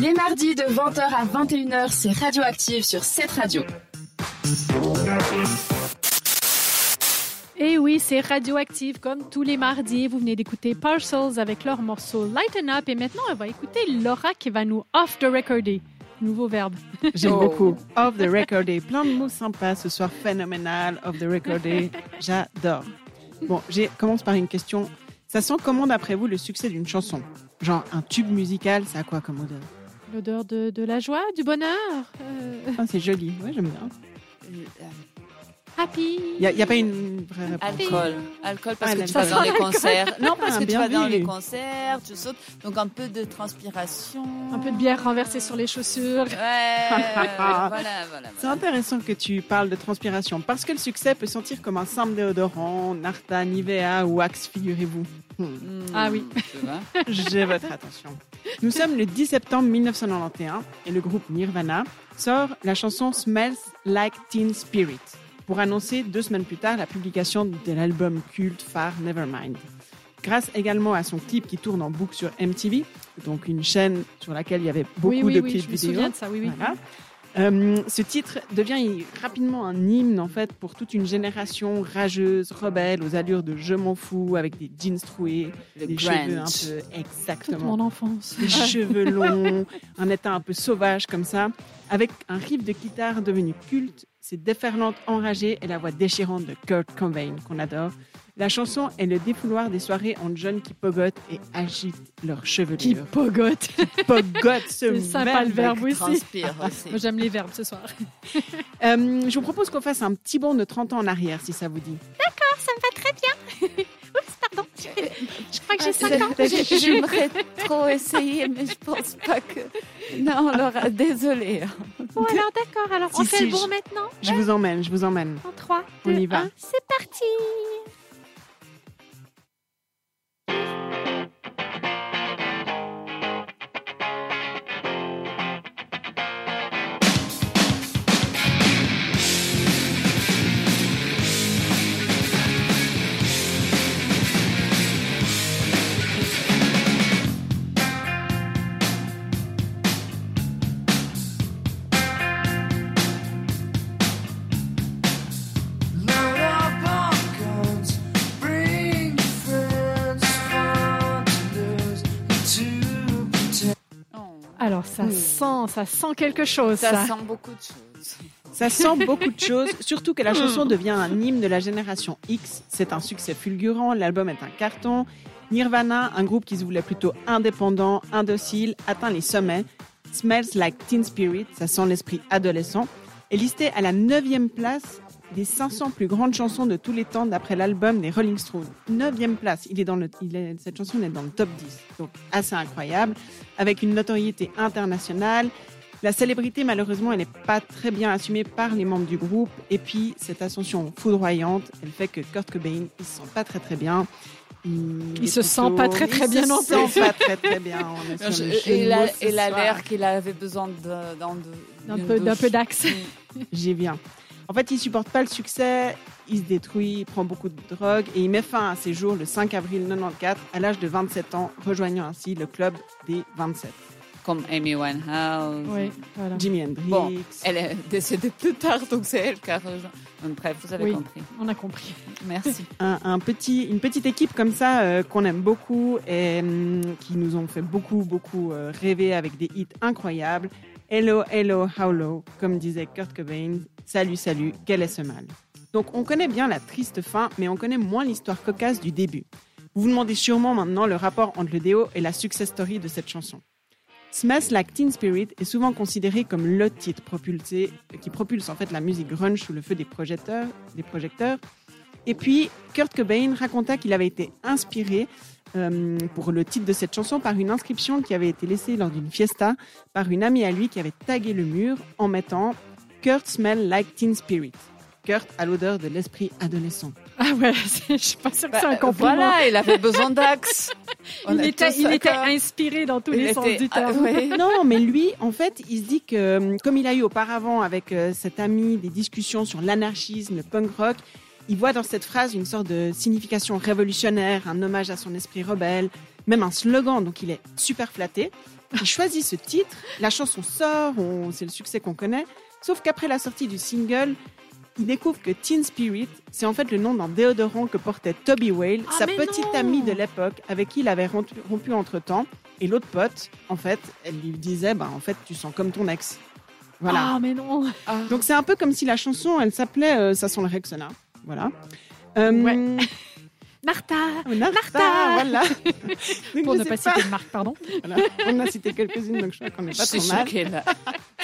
Les mardis de 20h à 21h, c'est Radioactive sur cette radio. Et oui, c'est Radioactive comme tous les mardis. Vous venez d'écouter Parcels avec leur morceau Lighten Up. Et maintenant, on va écouter Laura qui va nous off the recorder. Nouveau verbe. J'aime beaucoup. Off the recorder. Plein de mots sympas ce soir. Phénoménal. Off the recorder. J'adore. Bon, j'ai commence par une question. Ça sent comment d'après vous le succès d'une chanson? Genre un tube musical, ça a quoi comme odeur? L'odeur de, de la joie, du bonheur. euh, Ah, C'est joli. Ouais, j'aime bien. Happy. Il n'y a, y a pas une vraie réponse. Alcool. Alcool parce Ah, que tu vas dans les concerts. Non, parce Ah, que tu vas dans les concerts, tu sautes. Donc un peu de transpiration. Un peu de bière renversée sur les chaussures. Ouais, voilà, voilà. C'est intéressant que tu parles de transpiration parce que le succès peut sentir comme un simple déodorant, Narta, Nivea ou Axe, figurez-vous. Hmm. Hmm, Ah oui. J'ai votre attention. Nous sommes le 10 septembre 1991 et le groupe Nirvana sort la chanson Smells Like Teen Spirit pour annoncer deux semaines plus tard la publication de l'album culte phare Nevermind. Grâce également à son clip qui tourne en boucle sur MTV, donc une chaîne sur laquelle il y avait beaucoup oui, oui, de oui, clips je me vidéo. souviens de ça, oui, oui. Voilà. Euh, ce titre devient rapidement un hymne en fait pour toute une génération rageuse, rebelle, aux allures de je m'en fous, avec des jeans troués, Le des cheveux un peu Toute exactement, mon enfance. des cheveux longs, un état un peu sauvage comme ça, avec un riff de guitare devenu culte, ses déferlantes enragées et la voix déchirante de Kurt Cobain qu'on adore. La chanson est le défouloir des soirées en jeunes qui pogotent et agitent leurs Qui chevelures. pogote. Pogotent, ce C'est sympa le verbe aussi. Transpire aussi. Moi, j'aime les verbes ce soir. Euh, je vous propose qu'on fasse un petit bond de 30 ans en arrière, si ça vous dit. Ça me va très bien. Oups, pardon. Je crois que j'ai Ah, 5 ans. j'ai- J'aimerais trop essayer, mais je pense pas que. Non, Laura, désolée. Bon, alors d'accord. Alors, on Si, fait si, le bon je- maintenant? Je vous emmène, je vous emmène. En 3, On 2, y va. 1. C'est parti. Ça sent, ça sent quelque chose, ça. ça sent beaucoup de choses. Ça sent beaucoup de choses, surtout que la chanson devient un hymne de la génération X. C'est un succès fulgurant, l'album est un carton. Nirvana, un groupe qui se voulait plutôt indépendant, indocile, atteint les sommets. Smells Like Teen Spirit, ça sent l'esprit adolescent, est listé à la 9 place des 500 plus grandes chansons de tous les temps d'après l'album des Rolling Stones. 9 place, il est dans le, il est, cette chanson est dans le top 10, donc assez incroyable, avec une notoriété internationale. La célébrité, malheureusement, elle n'est pas très bien assumée par les membres du groupe. Et puis, cette ascension foudroyante, elle fait que Kurt Cobain, il se sent pas très très bien. Il, Il se sent pas très, très il bien se non sent plus. pas très très bien. Il a, il l'air qu'il avait besoin d'un peu d'axe. J'y viens. En fait, il supporte pas le succès, il se détruit, il prend beaucoup de drogue et il met fin à ses jours le 5 avril 94 à l'âge de 27 ans, rejoignant ainsi le club des 27. Comme Amy Winehouse. Oui, voilà. Jimi Hendrix. Bon, Elle est décédée plus tard, donc c'est elle qui a rejoint. Bref, vous avez Oui. compris. On a compris. Merci. un, un petit, une petite équipe comme ça euh, qu'on aime beaucoup et hum, qui nous ont fait beaucoup, beaucoup euh, rêver avec des hits incroyables. Hello, hello, how low, comme disait Kurt Cobain. Salut, salut, quel est ce mal? Donc on connaît bien la triste fin, mais on connaît moins l'histoire cocasse du début. Vous vous demandez sûrement maintenant le rapport entre le déo et la success story de cette chanson. Smash Like Teen Spirit est souvent considéré comme le titre propulsé, qui propulse en fait la musique grunge sous le feu des projecteurs, des projecteurs. Et puis, Kurt Cobain raconta qu'il avait été inspiré euh, pour le titre de cette chanson par une inscription qui avait été laissée lors d'une fiesta par une amie à lui qui avait tagué le mur en mettant Kurt smell like teen spirit. Kurt a l'odeur de l'esprit adolescent. Ah ouais, je suis pas sûre que c'est un Bah, compliment. Voilà, il avait besoin d'axe. Il était, il inspiré dans tous Il les sens était- du ah, terme. ouais. Non, mais lui, en fait, il se dit que, euh, comme il a eu auparavant avec euh, cet ami des discussions sur l'anarchisme, le punk rock, il voit dans cette phrase une sorte de signification révolutionnaire, un hommage à son esprit rebelle. même un slogan, donc il est super flatté. Il choisit ce titre, la chanson sort, c'est le succès qu'on connaît, sauf qu'après la sortie du single, il découvre que Teen Spirit, c'est en fait le nom d'un déodorant que portait Toby Whale, Ah, sa petite non amie de l'époque, avec qui il avait rompu, rompu entre-temps. Et l'autre pote, en fait, elle lui disait, bah, en fait, tu sens comme ton ex. Voilà. Ah, mais non. Donc c'est un peu comme si la chanson, elle s'appelait euh, Ça sent le Rexona. Voilà. Euh, Ouais. Martha. Martha, Martha. voilà. Donc, Pour ne sais pas citer de marque, pardon. Voilà. On a cité quelques-unes, donc je crois qu'on n'est Je pas suis trop mal. choquée là.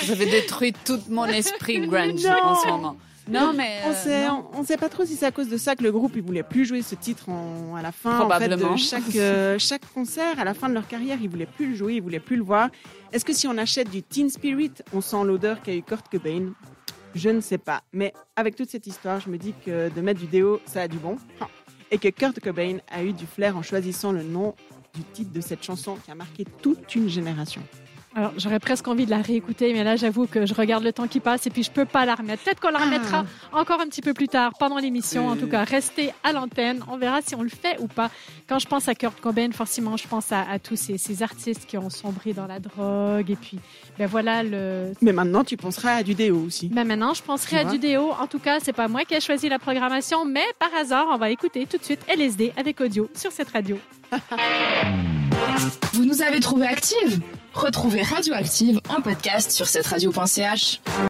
Vous avez détruit tout mon esprit grunge Non. en ce moment. Non, mais. On euh, on sait pas trop si c'est à cause de ça que le groupe il voulait plus jouer ce titre en- à la fin en fait, Probablement. de chaque euh, chaque concert à la fin de leur carrière ils voulaient plus le jouer ils voulaient plus le voir est-ce que si on achète du Teen Spirit on sent l'odeur qu'a eu Kurt Cobain? Je ne sais pas. Mais avec toute cette histoire je me dis que de mettre du déo ça a du bon. Et que Kurt Cobain a eu du flair en choisissant le nom du titre de cette chanson qui a marqué toute une génération Alors, j'aurais presque envie de la réécouter, mais là, j'avoue que je regarde le temps qui passe et puis je peux pas la remettre. Peut-être qu'on la remettra encore un petit peu plus tard pendant l'émission. En Euh. tout cas, restez à l'antenne. On verra si on le fait ou pas. Quand je pense à Kurt Cobain, forcément, je pense à, à tous ces, ces artistes qui ont sombré dans la drogue. Et puis, ben voilà, le... mais maintenant tu penseras à du déo aussi Ben maintenant, je penserai à du déo. En tout cas, c'est pas moi qui ai choisi la programmation, mais par hasard, on va écouter tout de suite LSD avec audio sur cette radio. Vous nous avez trouvé active Retrouvez Radioactive en podcast sur cette radio.ch.